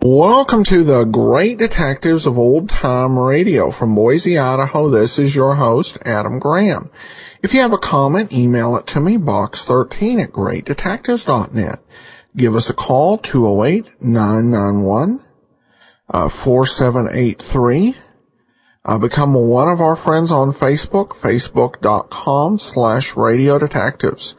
Welcome to the Great Detectives of Old Time Radio from Boise, Idaho. This is your host, Adam Graham. If you have a comment, email it to me, box13 at greatdetectives.net. Give us a call, 208-991, uh, 4783. Uh, become one of our friends on Facebook, facebook.com slash radio detectives.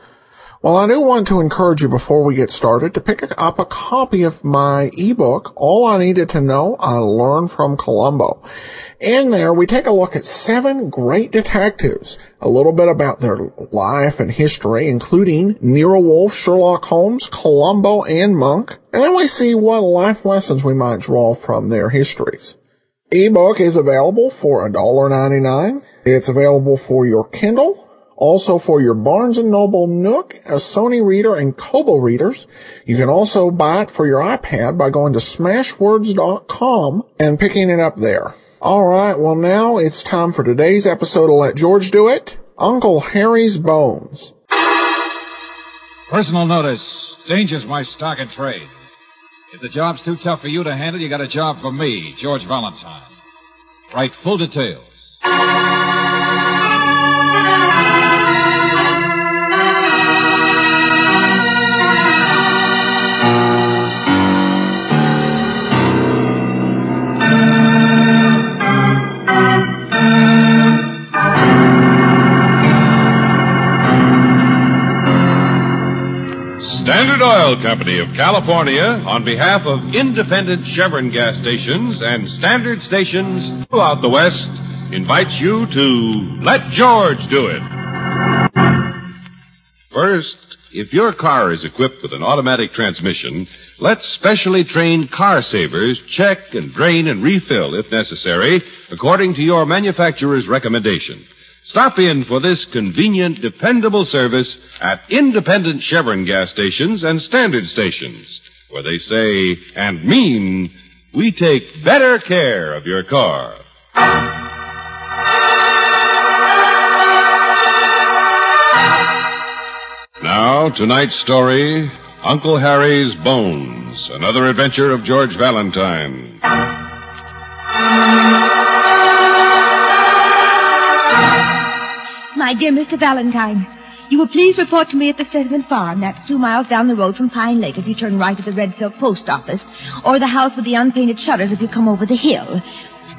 Well, I do want to encourage you before we get started to pick up a copy of my ebook, All I Needed to Know I Learned from Columbo. In there, we take a look at seven great detectives, a little bit about their life and history, including Nero Wolfe, Sherlock Holmes, Columbo, and Monk, and then we see what life lessons we might draw from their histories. Ebook is available for $1.99. It's available for your Kindle, also for your Barnes & Noble Nook, a Sony Reader, and Kobo readers. You can also buy it for your iPad by going to smashwords.com and picking it up there. Alright, well now it's time for today's episode of Let George Do It, Uncle Harry's Bones. Personal notice. Danger's my stock and trade. If the job's too tough for you to handle, you got a job for me, George Valentine. Write full details. Standard Oil Company of California, on behalf of independent Chevron gas stations and standard stations throughout the West, invites you to Let George Do It. First, if your car is equipped with an automatic transmission, let specially trained car savers check and drain and refill, if necessary, according to your manufacturer's recommendation. Stop in for this convenient, dependable service at independent Chevron gas stations and standard stations, where they say and mean we take better care of your car. Now, tonight's story, Uncle Harry's Bones, another adventure of George Valentine. My dear Mr. Valentine, you will please report to me at the Stedman Farm. That's two miles down the road from Pine Lake if you turn right at the Red Silk Post Office, or the house with the unpainted shutters if you come over the hill.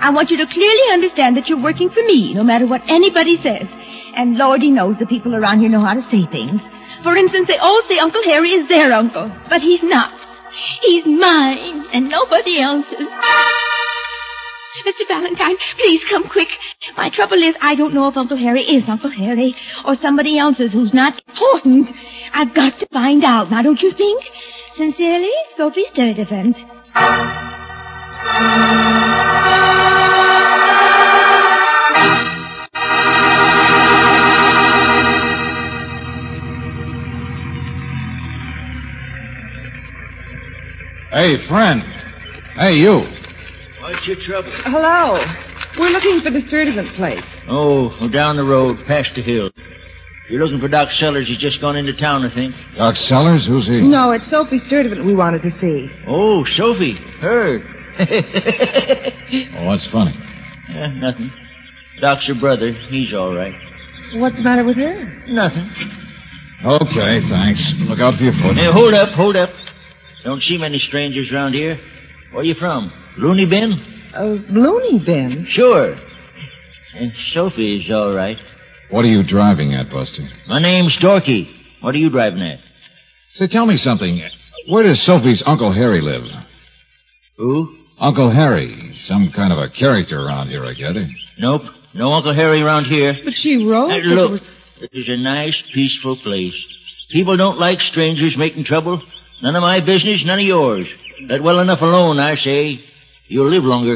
I want you to clearly understand that you're working for me, no matter what anybody says. And Lordy knows the people around here know how to say things. For instance, they all say Uncle Harry is their uncle, but he's not. He's mine, and nobody else's. Mr. Valentine, please come quick. My trouble is I don't know if Uncle Harry is Uncle Harry or somebody else's who's not important. I've got to find out. Now, don't you think? Sincerely, Sophie Sturdivant. Hey, friend. Hey, you. What's your trouble? Hello. We're looking for the Sturdivant place. Oh, well, down the road, past the hill. You're looking for Doc Sellers. He's just gone into town, I think. Doc Sellers? Who's he? No, it's Sophie Sturdivant we wanted to see. Oh, Sophie. Her. Oh, what's funny? Eh, nothing. Doc's your brother. He's all right. What's the matter with her? Nothing. Okay, thanks. Look out for your foot. Hey, hold up, hold up. Don't see many strangers around here. Where are you from? Looney Bin? A loony bin. Sure. And Sophie's all right. What are you driving at, Buster? My name's Dorky. What are you driving at? Say, tell me something. Where does Sophie's Uncle Harry live? Who? Uncle Harry. Some kind of a character around here, I get it. Nope. No Uncle Harry around here. But she wrote. Hey, it look, was- this is a nice, peaceful place. People don't like strangers making trouble. None of my business, none of yours. Let well enough alone, I say. You'll live longer.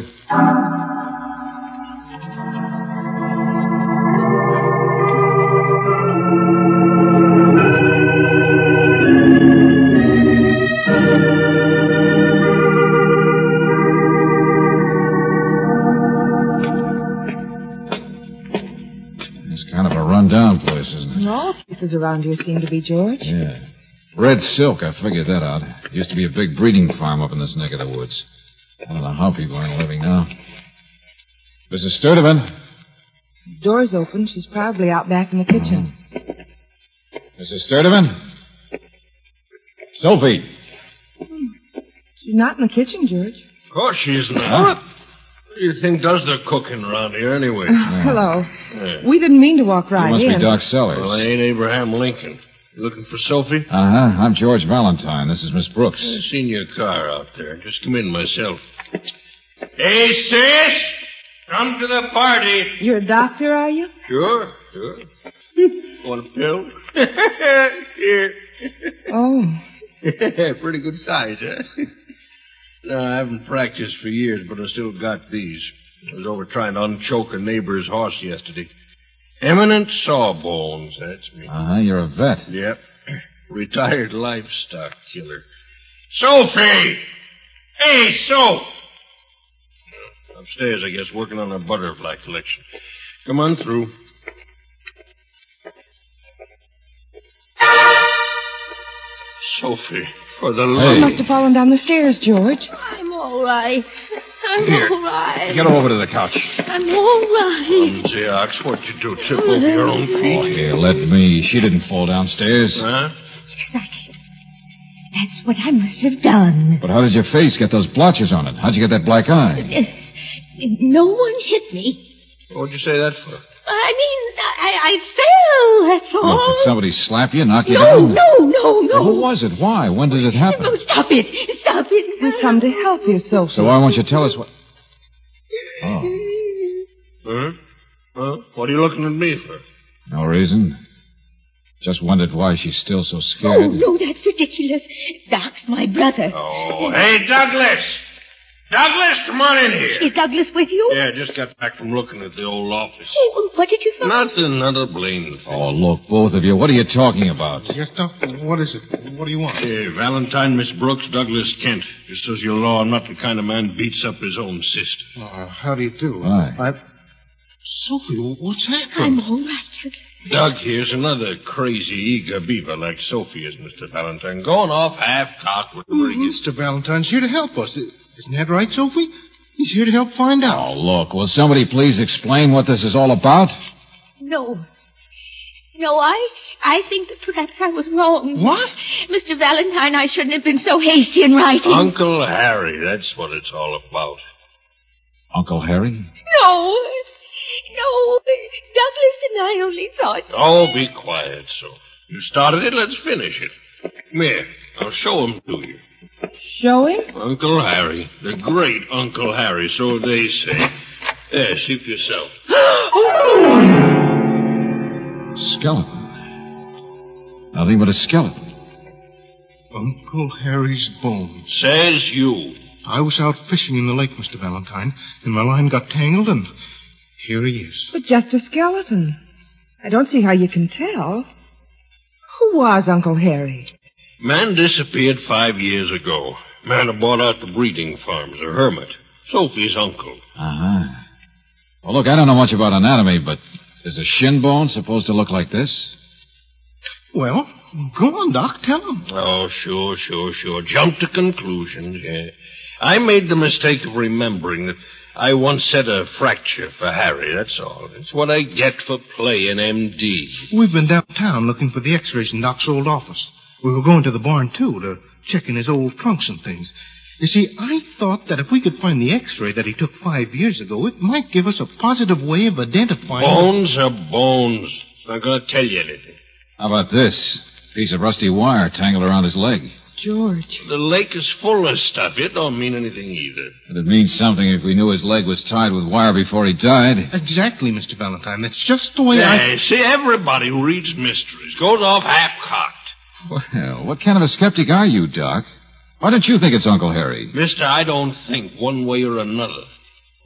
It's kind of a run-down place, isn't it? All places around here seem to be, George. Yeah. Red Silk, I figured that out. Used to be a big breeding farm up in this neck of the woods. I don't know how people earn a living now. Mrs. Sturdivant. Door's open. She's probably out back in the kitchen. Mm. Mrs. Sturdivant. Sophie. She's not in the kitchen, George. Of course she's not. Who do you think does the cooking around here anyway? Hello. Yeah. We didn't mean to walk You right must in. be Doc Sellers. Well, I ain't Abraham Lincoln. You looking for Sophie? Uh-huh. I'm George Valentine. This is Miss Brooks. I seen your car out there. Just come in myself. Hey, sis! Come to the party. You're a doctor, are you? Sure, sure. Want a pill? Here. Oh. Pretty good size, huh? no, I haven't practiced for years, but I still got these. I was over trying to unchoke a neighbor's horse yesterday. Eminent Sawbones, that's me. Uh-huh. You're a vet. Yep. Retired livestock killer. Sophie! Hey, Soph! Upstairs, I guess, working on a butterfly collection. Come on through. Sophie, for the love. Hey. She love must have fallen down the stairs, George. I'm all right. I'm Here. all right. Get her over to the couch. I'm all right. Clumsy ox, what'd you do? Trip over your own Oh, feet? here, let me. She didn't fall downstairs. Huh? Yes, I did. That's what I must have done. But how did your face get those blotches on it? How'd you get that black eye? Uh, no one hit me. What'd you say that for? I mean, I, I fell, that's all. Look, did somebody slap you, knock you no, down? no, no, no. Well, who was it? Why? When did it happen? No, stop it. Stop it. We've come to help you, Sophie. So why won't you tell us what... Oh, Huh? Huh? What are you looking at me for? no reason. Just wondered why she's still so scared. Oh, no, that's ridiculous. Doc's my brother. Oh, hey, Douglas! Douglas, come on in here. Is Douglas with you? Yeah, just got back from looking at the old office. Oh, what did you find? Nothing, not a blame thing. Oh, look, both of you. What are you talking about? Yes, Doctor. What is it? What do you want? Hey, Valentine, Miss Brooks, Douglas Kent. Just as you know, I'm not the kind of man beats up his own sister. Uh, how do you do? Why? I... Sophie, what's happened? I'm all right. Doug here's another crazy eager beaver like Sophie is, Mr. Valentine. Going off half-cocked with the brigands. Mr. Valentine's here to help us. I- Isn't that right, Sophie? He's here to help find out. Oh, out. look, will somebody please explain what this is all about? No. No, I I think that perhaps I was wrong. What? Mr. Valentine, I shouldn't have been so hasty in writing. Uncle Harry, that's what it's all about. Uncle Harry? No. No. Douglas and I only thought. Oh, be quiet, Sophie. You started it, let's finish it. Come here. I'll show him to you. Show him? Uncle Harry, the great Uncle Harry, so they say. There, see for yourself. Skeleton. Nothing but a skeleton. Uncle Harry's bones. Says you. I was out fishing in the lake, Mr. Valentine, and my line got tangled, and here he is. But just a skeleton. I don't see how you can tell. Who was Uncle Harry? Man disappeared five years ago. Man who bought out the breeding farms, a hermit. Sophie's uncle. Uh-huh. Well, look, I don't know much about anatomy, but is a shin bone supposed to look like this? Well, go on, Doc. Tell him. Oh, sure, sure, sure. Jump to conclusions, yeah. I made the mistake of remembering that I once said a fracture for Harry, that's all. It's what I get for playing MD. We've been downtown looking for the x-rays in Doc's old office. We were going to the barn, too, to check in his old trunks and things. You see, I thought that if we could find the x-ray that he took five years ago, it might give us a positive way of identifying... Bones are bones. It's not going to tell you anything. How about this? Piece of rusty wire tangled around his leg. George. The lake is full of stuff. It don't mean anything either. But it means something if we knew his leg was tied with wire before he died. Exactly, Mr. Valentine. That's just the way I... Yeah, see, everybody who reads mysteries goes off half-cocked. Well, what kind of a skeptic are you, Doc? Why don't you think it's Uncle Harry? Mister, I don't think one way or another.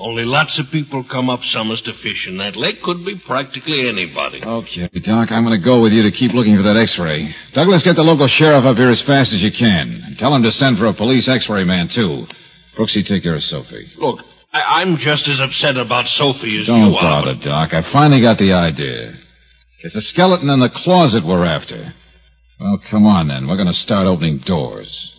Only lots of people come up summers to fish in that lake. Could be practically anybody. Okay, Doc, I'm going to go with you to keep looking for that X-ray. Douglas, get the local sheriff up here as fast as you can. And tell him to send for a police X-ray man, too. Brooksy, take care of Sophie. Look, I- I'm just as upset about Sophie as Don't you are. bother, Doc. I finally got the idea. It's a skeleton in the closet we're after. Well, come on then. We're going to start opening doors.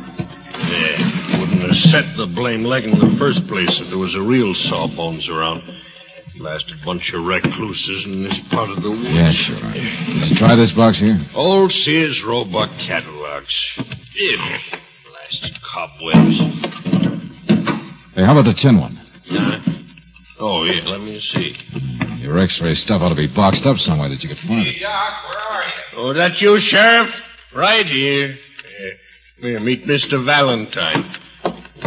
Yeah, wouldn't have set the blame leg in the first place if there was a real sawbones around. Blasted bunch of recluses in this part of the woods. Yeah, sure. Let's try this box here. Old Sears Roebuck catalogs. Yeah, cobwebs. Hey, how about the tin one? Huh? Oh, yeah, let me see. Your X-ray stuff ought to be boxed up somewhere that you could find it. Doc, where are you? Oh, that you, Sheriff? Right here. Yeah. Here, meet Mr. Valentine.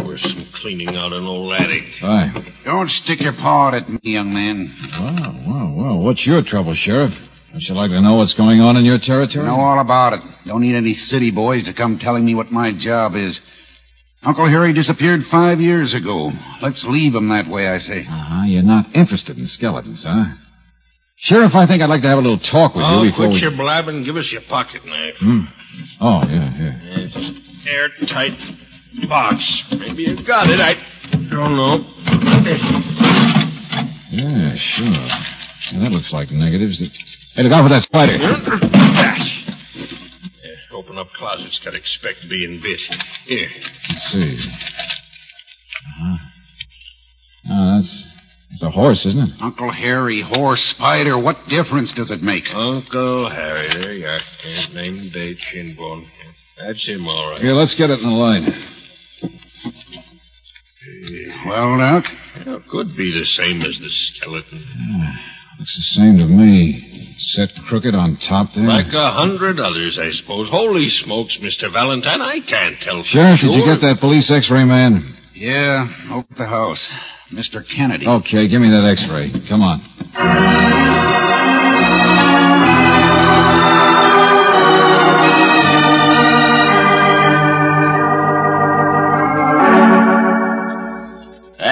We're some cleaning out an old attic. Hi. Don't stick your paw out at me, young man. Wow, wow, wow. What's your trouble, Sheriff? Don't you like to know what's going on in your territory? I Know all about it. Don't need any city boys to come telling me what my job is. Uncle Harry disappeared five years ago. Let's leave him that way, I say. Uh-huh. You're not interested in skeletons, huh? Sheriff, I think I'd like to have a little talk with Oh, you before quit we... your blabbing. Give us your pocket knife. Hmm. Oh, yeah, yeah. Yes. Airtight box. Maybe you got it. I don't know. Yeah, sure. Yeah, that looks like negatives. That... Hey, look out for that spider. Yes, open up closets. Got to expect being bit. Here. Let's see. Uh-huh. Oh, that's... That's a horse, isn't it? Uncle Harry, horse, spider, what difference does it make? Uncle Harry. There you are. Yeah, name, date, shin bone. That's him, all right. Here, let's get it in the light. Well, Doc? Well, could be the same as the skeleton. Looks the same to me. Set crooked on top there. Like a hundred others, I suppose. Holy smokes, Mr. Valentine. I can't tell for Sheriff, sure. did you get that police x-ray man? Yeah, over the house. Mr. Kennedy. Okay, give me that x-ray. Come on.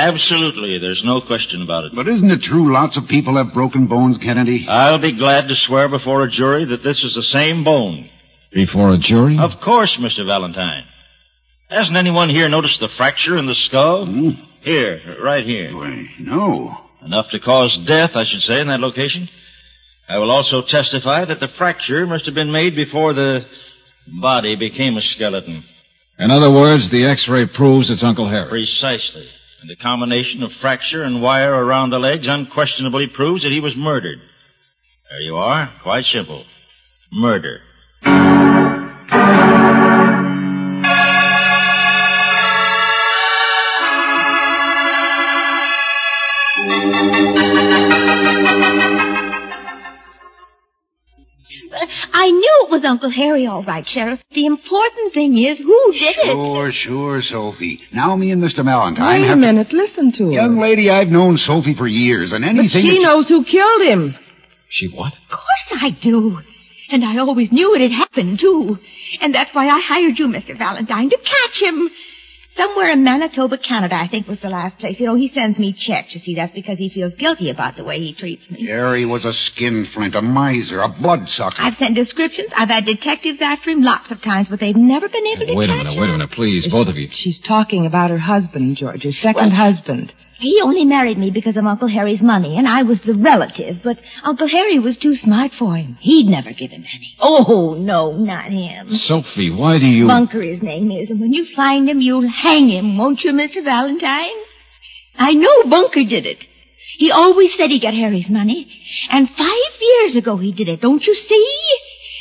Absolutely. There's no question about it. But isn't it true lots of people have broken bones, Kennedy? I'll be glad to swear before a jury that this is the same bone. Before a jury? Of course, Mr. Valentine. Hasn't anyone here noticed the fracture in the skull? Hmm? Here, right here. Why, no. Enough to cause death, I should say, in that location. I will also testify that the fracture must have been made before the body became a skeleton. In other words, the x-ray proves it's Uncle Harry. Precisely. And the combination of fracture and wire around the legs unquestionably proves that he was murdered. There you are. Quite simple. Murder. Was Uncle Harry, all right, Sheriff. The important thing is who did it. Sure, sure, Sophie. Now me and Mr. Valentine Wait a have... minute. Listen to her. Young lady, I've known Sophie for years, and anything... But she that- knows who killed him. She what? Of course I do. And I always knew it had happened, too. And that's why I hired you, Mr. Valentine, to catch him. Somewhere in Manitoba, Canada, I think was the last place. You know, he sends me checks. You see, that's because he feels guilty about the way he treats me. Harry was a skinflint, a miser, a bloodsucker. I've sent descriptions. I've had detectives after him lots of times, but they've never been able to Wait a catch minute, him. wait a minute, please, both of you. She's talking about her husband, George, her second What? husband. He only married me because of Uncle Harry's money, and I was the relative, but Uncle Harry was too smart for him. He'd never give him any. Oh, no, not him. Sophie, why do you... Bunker his name is, and when you find him, you'll hang him, won't you, Mr. Valentine? I know Bunker did it. He always said he got Harry's money, and five years ago he did it, don't you see?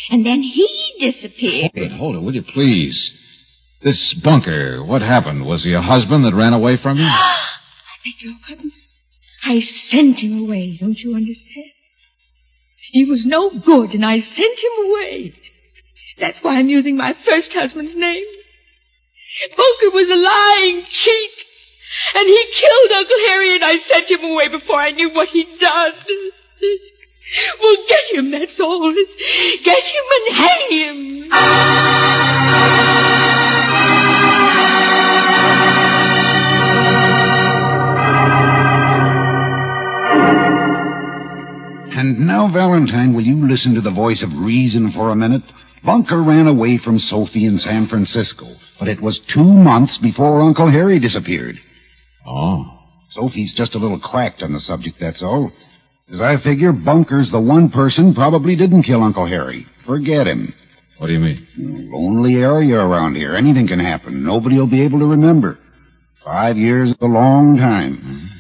And then he disappeared. Hold it, hold it, will you please? This bunker, what happened? Was he a husband that ran away from you? I beg your pardon. I sent him away, don't you understand? He was no good, and I sent him away. That's why I'm using my first husband's name. Bunker was a lying cheat. And he killed Uncle Harry and I sent him away before I knew what he'd done. Well, get him, that's all. Get him and hang him. And now, Valentine, will you listen to the voice of reason for a minute? Bunker ran away from Sophie in San Francisco, but it was two months before Uncle Harry disappeared. Oh. Sophie's just a little cracked on the subject, that's all. As I figure, Bunker's the one person probably didn't kill Uncle Harry. Forget him. What do you mean? Lonely area around here. Anything can happen. Nobody will be able to remember. Five years is a long time. Mm-hmm.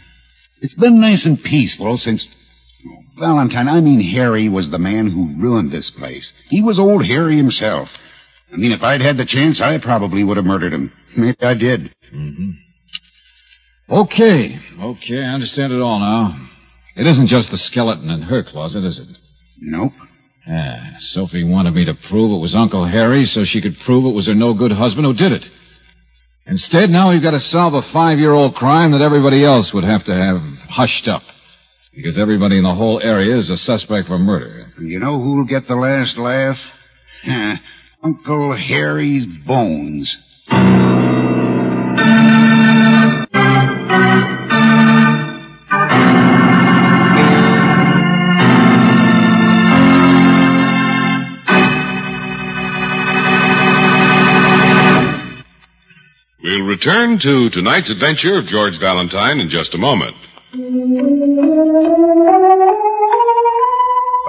It's been nice and peaceful since. Valentine, I mean Harry was the man who ruined this place. He was old Harry himself. I mean, if I'd had the chance, I probably would have murdered him. Maybe I did. Mm-hmm. Okay. Okay, I understand it all now. It isn't just the skeleton in her closet, is it? Nope. Yeah, Sophie wanted me to prove it was Uncle Harry so she could prove it was her no-good husband who did it. Instead, now we've got to solve a five-year-old crime that everybody else would have to have hushed up. Because everybody in the whole area is a suspect for murder. You know who'll get the last laugh? Uncle Harry's bones. We'll return to tonight's adventure of George Valentine in just a moment. A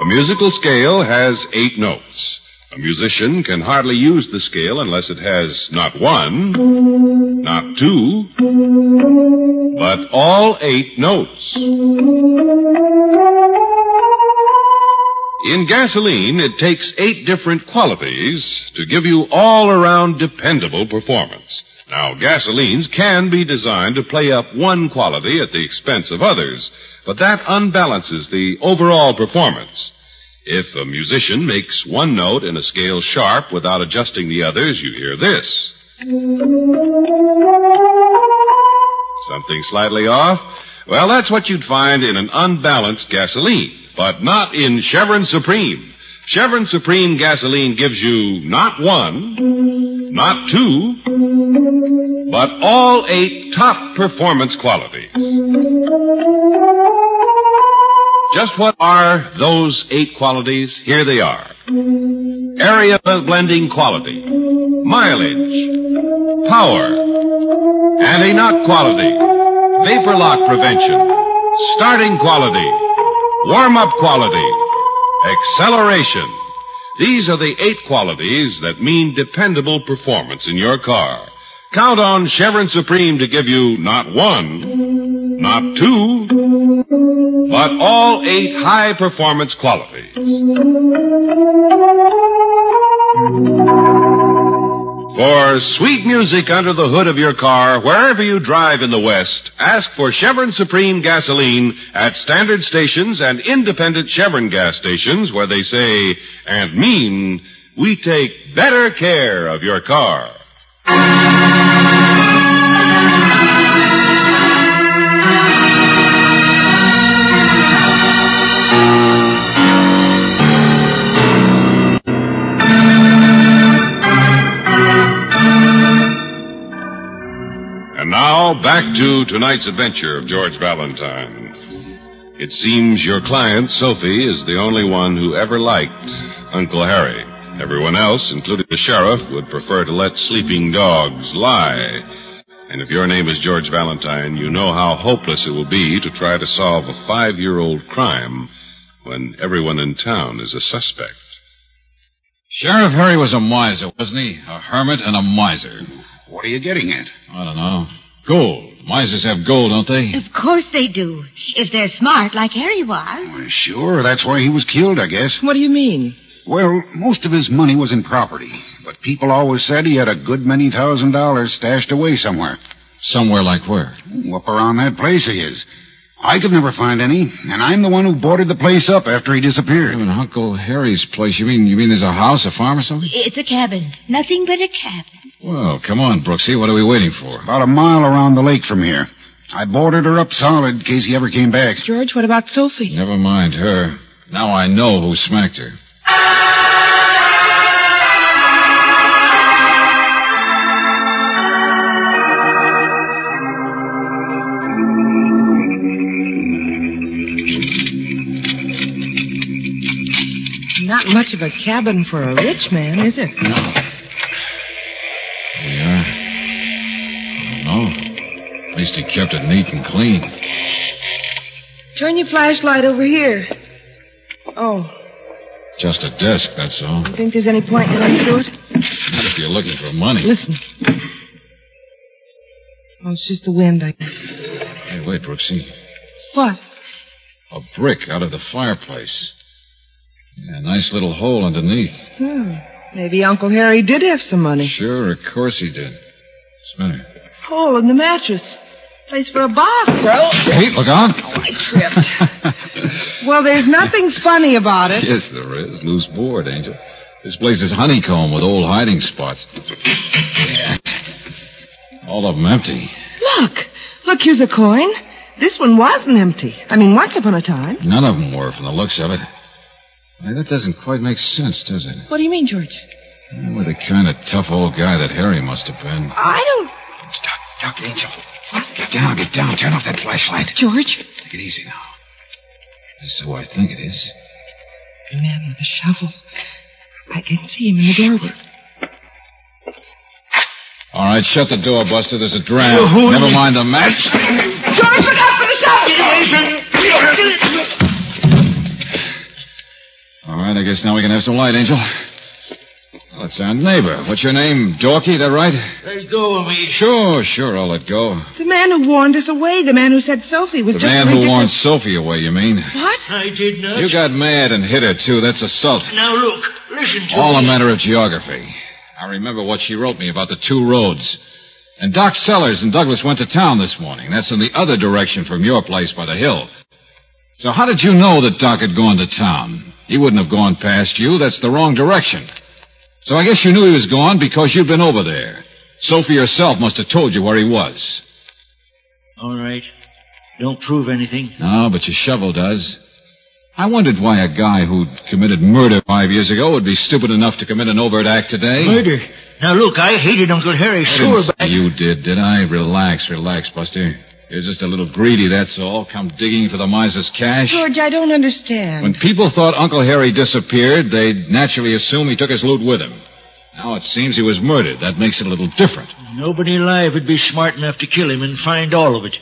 musical scale has eight notes. A musician can hardly use the scale unless it has not one, not two, but all eight notes. In gasoline, it takes eight different qualities to give you all around dependable performance. Now, gasolines can be designed to play up one quality at the expense of others, but that unbalances the overall performance. If a musician makes one note in a scale sharp without adjusting the others, you hear this. Something slightly off? Well, that's what you'd find in an unbalanced gasoline, but not in Chevron Supreme. Chevron Supreme gasoline gives you not one, not two, but all eight top performance qualities. Just what are those eight qualities? Here they are. Area blending quality, mileage, power, anti-knock quality, vapor lock prevention, starting quality, warm-up quality, acceleration. These are the eight qualities that mean dependable performance in your car. Count on Chevron Supreme to give you not one, not two, but all eight high performance qualities. For sweet music under the hood of your car, wherever you drive in the West, ask for Chevron Supreme gasoline at standard stations and independent Chevron gas stations where they say and mean, we take better care of your car. Now, back to tonight's adventure of George Valentine. It seems your client, Sophie, is the only one who ever liked Uncle Harry. Everyone else, including the sheriff, would prefer to let sleeping dogs lie. And if your name is George Valentine, you know how hopeless it will be to try to solve a five-year-old crime when everyone in town is a suspect. Sheriff Harry was a miser, wasn't he? A hermit and a miser. What are you getting at? I don't know. Gold. Misers have gold, don't they? Of course they do. If they're smart like Harry was. Well, sure, that's why he was killed, I guess. What do you mean? Well, most of his money was in property, but people always said he had a good many thousand dollars stashed away somewhere. Somewhere like where? Up around that place he is. I could never find any, and I'm the one who boarded the place up after he disappeared. In Uncle Harry's place. You mean you mean there's a house, a farm or something? It's a cabin. Nothing but a cabin. Well, come on, Brooksy. What are we waiting for? About a mile around the lake from here. I boarded her up solid in case he ever came back. George, what about Sophie? Never mind her. Now I know who smacked her. Not much of a cabin for a rich man, is it? No. Know. At least he kept it neat and clean. Turn your flashlight over here. Oh, Just a desk, that's all. you think there's any point in going through it? Not if you're looking for money. Listen. Oh, it's just the wind. I... Hey, wait, Brooksy. What? A brick out of the fireplace. Yeah, a nice little hole underneath. Hmm. Maybe Uncle Harry did have some money. Sure, of course he did. Matter? Hole in the mattress. Place for a box. Oh, Hey, look out! Oh, I tripped. well, there's nothing funny about it. yes, there is. Loose board, Angel. This place is honeycomb with old hiding spots. Yeah. All of them empty. Look. Look, here's a coin. This one wasn't empty. I mean, once upon a time. None of them were from the looks of it. Why, that doesn't quite make sense, does it? What do you mean, George? You were the kind of tough old guy that Harry must have been. I don't. Duck, Angel. Get down, get down. Turn off that flashlight. George? Take it easy now. That's who I think it is. The man with the shovel. I can see him in the doorway. All right, shut the door, Buster. There's a draft. Never mind the match. George, look out for the shovel! All right, I guess now we can have some light, Angel. Well, it's our neighbor. What's your name? Dorky, that right? Let go of me. Sure, sure, I'll let go. The man who warned us away, the man who said Sophie was The just The man who ridiculous- warned Sophie away, you mean? What? I did not. You got mad and hit her, too. That's assault. Now look, listen to me. All me. a matter of geography. I remember what she wrote me about the two roads. And Doc Sellers and Douglas went to town this morning. That's in the other direction from your place by the hill. So how did you know that Doc had gone to town? He wouldn't have gone past you. That's the wrong direction. So I guess you knew he was gone because you'd been over there. Sophie herself must have told you where he was. All right. Don't prove anything. No, but your shovel does. I wondered why a guy who'd committed murder five years ago would be stupid enough to commit an overt act today. Murder. Now look, I hated Uncle Harry, I sure, but you did, did I? Relax, relax, Buster. You're just a little greedy, that's all. Come digging for the miser's cash. George, I don't understand. When people thought Uncle Harry disappeared, they'd naturally assume he took his loot with him. Now it seems he was murdered. That makes it a little different. nobody alive would be smart enough to kill him and find all of it.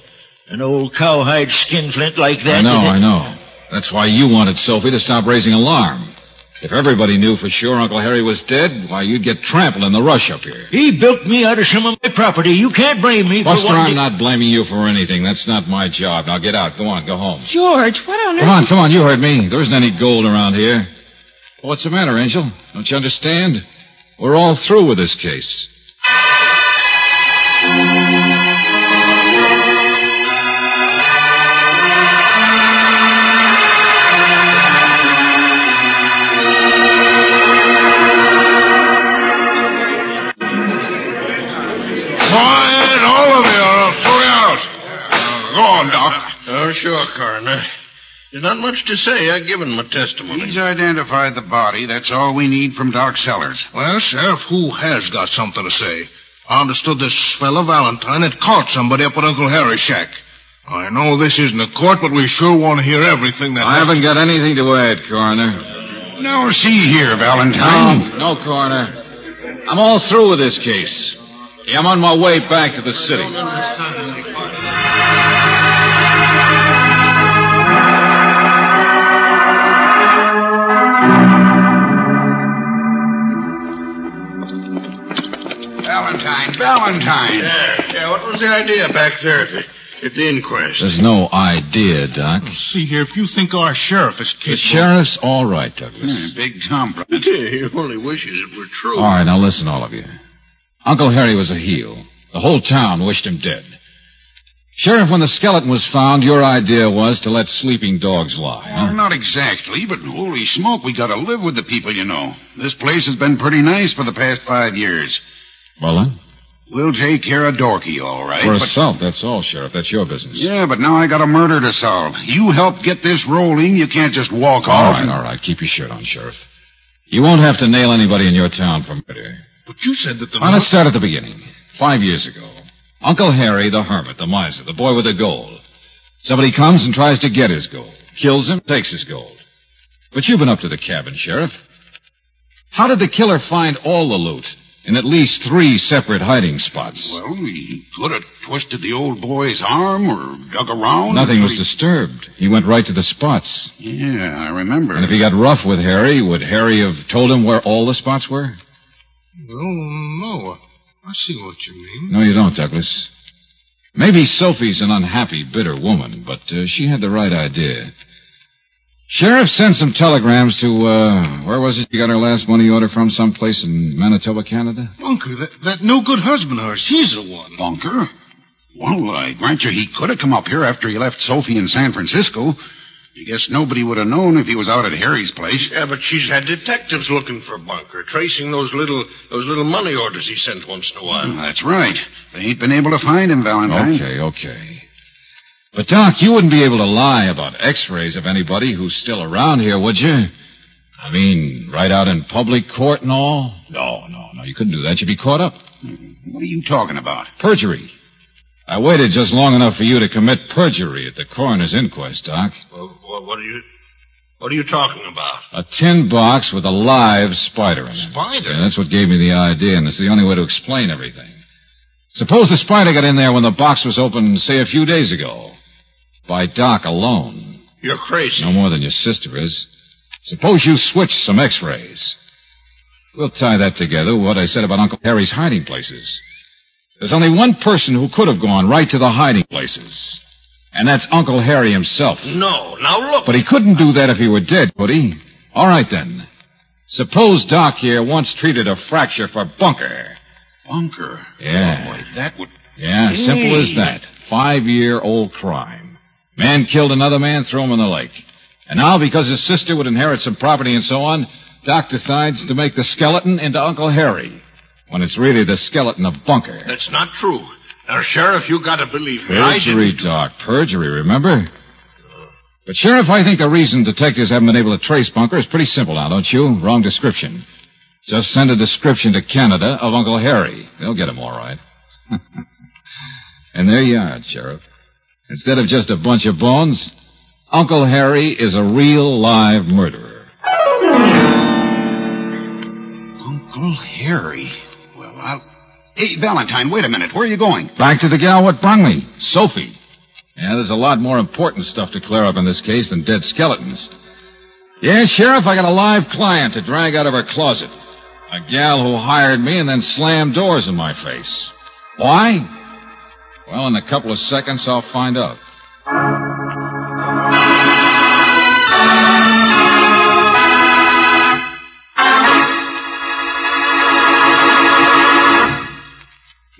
An old cowhide skinflint like that. I know, I know. That's why you wanted Sophie to stop raising alarm. If everybody knew for sure Uncle Harry was dead, why, you'd get trampled in the rush up here. He bilked me out of some of my property. You can't blame me Buster, for I'm wanting not blaming you for anything. That's not my job. Now get out. Go on, go home. George, what on earth? Come on, come on. You heard me. There isn't any gold around here. What's the matter, Angel? Don't you understand? We're all through with this case. Go on, Doc. Oh, sure, Coroner. There's not much to say. I've given my testimony. He's identified the body. That's all we need from Doc Sellers. Well, Sheriff, who has got something to say? I understood this fellow Valentine had caught somebody up at Uncle Harry's shack. I know this isn't a court, but we sure want to hear everything that. I haven't got anything to add, Coroner. No, see here, Valentine. No, no, Coroner. I'm all through with this case. I'm on my way back to the city. Valentine, Valentine. Yeah, yeah, what was the idea back there at the, at the inquest? There's no idea, Doc. See here, if you think our sheriff is capable... The sheriff's all right, Douglas. Hmm, Big Tom Bryant. he only wishes it were true. All right, now listen, all of you. Uncle Harry was a heel. The whole town wished him dead. Sheriff, when the skeleton was found, your idea was to let sleeping dogs lie. Well, not exactly, but holy smoke, we gotta live with the people, you know. This place has been pretty nice for the past five years. Well then? We'll take care of Dorky, all right. For but- assault, that's all, Sheriff. That's your business. Yeah, but now I got a murder to solve. You help get this rolling. You can't just walk All off. right, and- all right. Keep your shirt on, Sheriff. You won't have to nail anybody in your town for murder. But you said that the... Well, let's start at the beginning. Five years ago. Uncle Harry, the hermit, the miser, the boy with the gold. Somebody comes and tries to get his gold. Kills him, takes his gold. But you've been up to the cabin, Sheriff. How did the killer find all the loot in at least three separate hiding spots? Well, he could have twisted the old boy's arm or dug around. Nothing was He- disturbed. He went right to the spots. Yeah, I remember. And if he got rough with Harry, would Harry have told him where all the spots were? Oh, no. I see what you mean. No, you don't, Douglas. Maybe Sophie's an unhappy, bitter woman, but uh, she had the right idea. Sheriff sent some telegrams to, uh, where was it you got her last money order from? Someplace in Manitoba, Canada? Bunker, that, that no-good husband of hers, he's the one. Bunker? Well, I grant you he could have come up here after he left Sophie in San Francisco. I guess nobody would have known if he was out at Harry's place. Yeah, but she's had detectives looking for Bunker, tracing those little those little money orders he sent once in a while. That's right. They ain't been able to find him, Valentine. Okay, okay. But, Doc, you wouldn't be able to lie about x-rays of anybody who's still around here, would you? I mean, right out in public court and all? No, no, no, you couldn't do that. You'd be caught up. Hmm. What are you talking about? Perjury. I waited just long enough for you to commit perjury at the coroner's inquest, Doc. Well, what, what are you what are you talking about? A tin box with a live spider in it. Spider? Yeah, that's what gave me the idea, and it's the only way to explain everything. Suppose the spider got in there when the box was opened, say, a few days ago. By Doc alone. You're crazy. No more than your sister is. Suppose you switch some x-rays. We'll tie that together with what I said about Uncle Harry's hiding places. There's only one person who could have gone right to the hiding places. And that's Uncle Harry himself. No, now look. But he couldn't do that if he were dead, could he? All right then. Suppose Doc here once treated a fracture for Bunker. Bunker? Yeah. Oh, boy, that would... Yeah, simple as that. Five-year-old crime. Man killed another man, threw him in the lake. And now, because his sister would inherit some property and so on, Doc decides to make the skeleton into Uncle Harry. When it's really the skeleton of Bunker. That's not true. Now, Sheriff, you gotta believe me. Perjury. Doc. Perjury, remember? But, Sheriff, I think the reason detectives haven't been able to trace Bunker is pretty simple now, don't you? Wrong description. Just send a description to Canada of Uncle Harry. They'll get him all right. and there you are, Sheriff. Instead of just a bunch of bones, Uncle Harry is a real live murderer. Uncle Harry. Well, I'll... Hey, Valentine, wait a minute. Where are you going? Back to the gal what brung me, Sophie. Yeah, there's a lot more important stuff to clear up in this case than dead skeletons. Yeah, Sheriff, I got a live client to drag out of her closet. A gal who hired me and then slammed doors in my face. Why? Well, in a couple of seconds, I'll find out.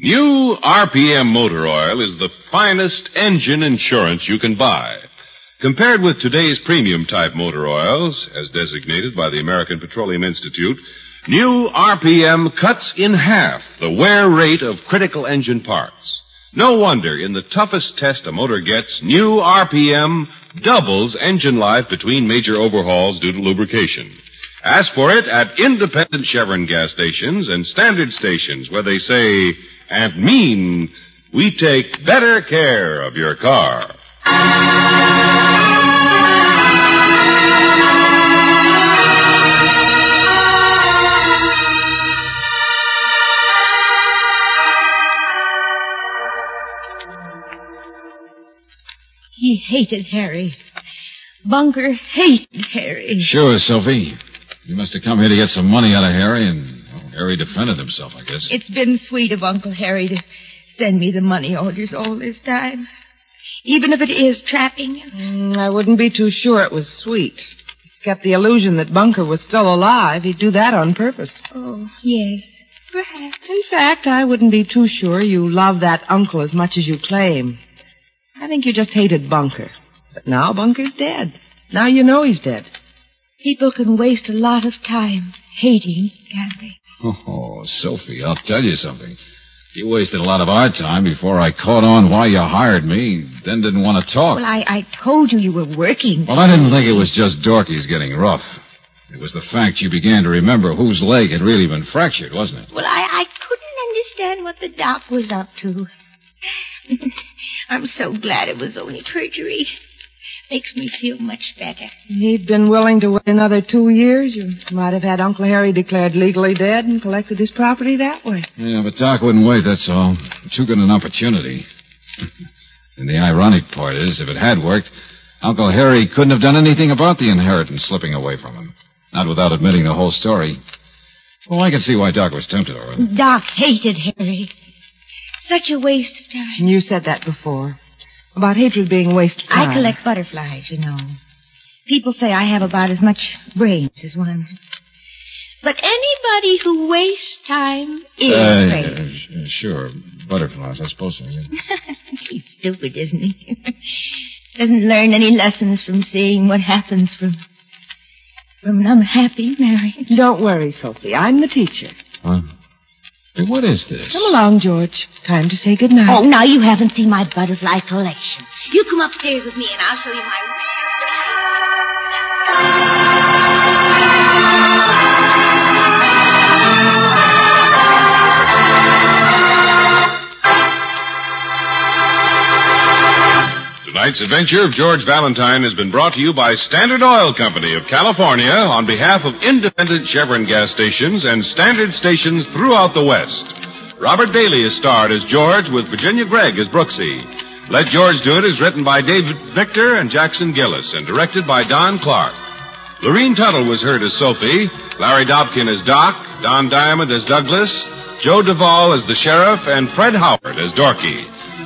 New RPM motor oil is the finest engine insurance you can buy. Compared with today's premium type motor oils, as designated by the American Petroleum Institute, new RPM cuts in half the wear rate of critical engine parts. No wonder in the toughest test a motor gets, new RPM doubles engine life between major overhauls due to lubrication. Ask for it at independent Chevron gas stations and standard stations where they say and mean we take better care of your car. Hated Harry. Bunker hated Harry. Sure, Sophie. You must have come here to get some money out of Harry, and well, Harry defended himself, I guess. It's been sweet of Uncle Harry to send me the money orders all this time. Even if it is trapping. Mm, I wouldn't be too sure it was sweet. It's kept the illusion that Bunker was still alive. He'd do that on purpose. Oh, yes. Perhaps. In fact, I wouldn't be too sure you love that uncle as much as you claim. I think you just hated Bunker. But now Bunker's dead. Now you know he's dead. People can waste a lot of time hating, can't they? Oh, Sophie, I'll tell you something. You wasted a lot of our time before I caught on why you hired me, then didn't want to talk. Well, I, I told you you were working. Well, I didn't think it was just Dorky's getting rough. It was the fact you began to remember whose leg had really been fractured, wasn't it? Well, I, I couldn't understand what the doc was up to. I'm so glad it was only perjury. Makes me feel much better. He'd been willing to wait another two years. You might have had Uncle Harry declared legally dead and collected his property that way. Yeah, but Doc wouldn't wait, that's all. Too good an opportunity. and the ironic part is, if it had worked, Uncle Harry couldn't have done anything about the inheritance slipping away from him. Not without admitting the whole story. Well, I can see why Doc was tempted, all right. Doc hated Harry. Such a waste of time. You said that before. About hatred being a waste of time. I collect butterflies, you know. People say I have about as much brains as one. But anybody who wastes time is Uh, crazy. yeah, sure, butterflies, I suppose so. Yeah. He's stupid, isn't he? Doesn't learn any lessons from seeing what happens from from an unhappy marriage. Don't worry, Sophie. I'm the teacher. Huh? Hey, what is this? Come along, George. Time to say good night. Oh, now you haven't seen my butterfly collection. You come upstairs with me and I'll show you my Tonight's adventure of George Valentine has been brought to you by Standard Oil Company of California on behalf of independent Chevron gas stations and standard stations throughout the West. Robert Bailey is starred as George with Virginia Gregg as Brooksy. Let George Do It is written by David Victor and Jackson Gillis and directed by Don Clark. Lorene Tuttle was heard as Sophie, Larry Dobkin as Doc, Don Diamond as Douglas, Joe Duvall as the sheriff, and Fred Howard as Dorky.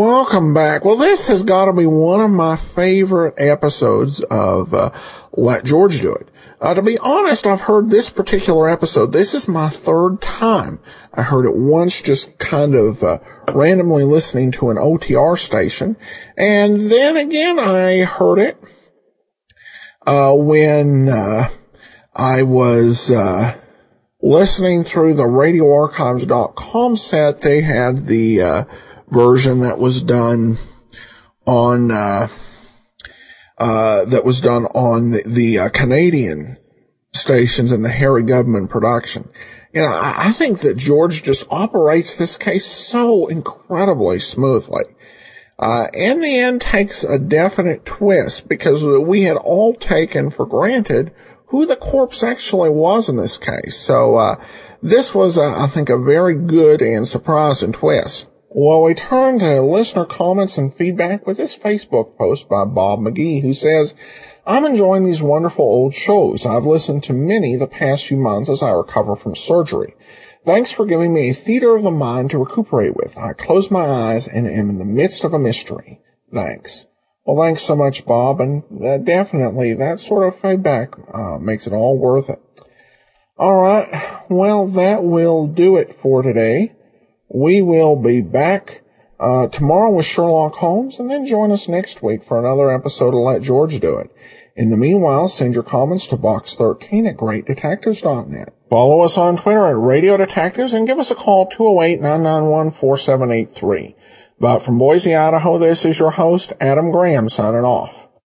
Welcome back. Well, this has got to be one of my favorite episodes of uh, Let George Do It. Uh, to be honest, I've heard this particular episode. This is my third time. I heard it once just kind of uh, randomly listening to an OTR station. And then again, I heard it uh, when uh, I was uh, listening through the radioarchives.com set. They had the uh, version that was done on uh, uh, that was done on the, the uh, Canadian stations and the Harry Government production. You know, I, I think that George just operates this case so incredibly smoothly. Uh, in the end takes a definite twist because we had all taken for granted who the corpse actually was in this case. So, uh, this was, uh, I think, a very good and surprising twist. Well, we turn to listener comments and feedback with this Facebook post by Bob McGee who says, I'm enjoying these wonderful old shows. I've listened to many the past few months as I recover from surgery. Thanks for giving me a theater of the mind to recuperate with. I close my eyes and am in the midst of a mystery. Thanks. Well, thanks so much, Bob, and uh, definitely that sort of feedback uh, makes it all worth it. All right, well, that will do it for today. We will be back uh, tomorrow with Sherlock Holmes, and then join us next week for another episode of Let George Do It. In the meanwhile, send your comments to box13 at greatdetectives.net. Follow us on Twitter at Radio Detectives and give us a call 208-991-4783. But from Boise, Idaho, this is your host, Adam Graham, signing off.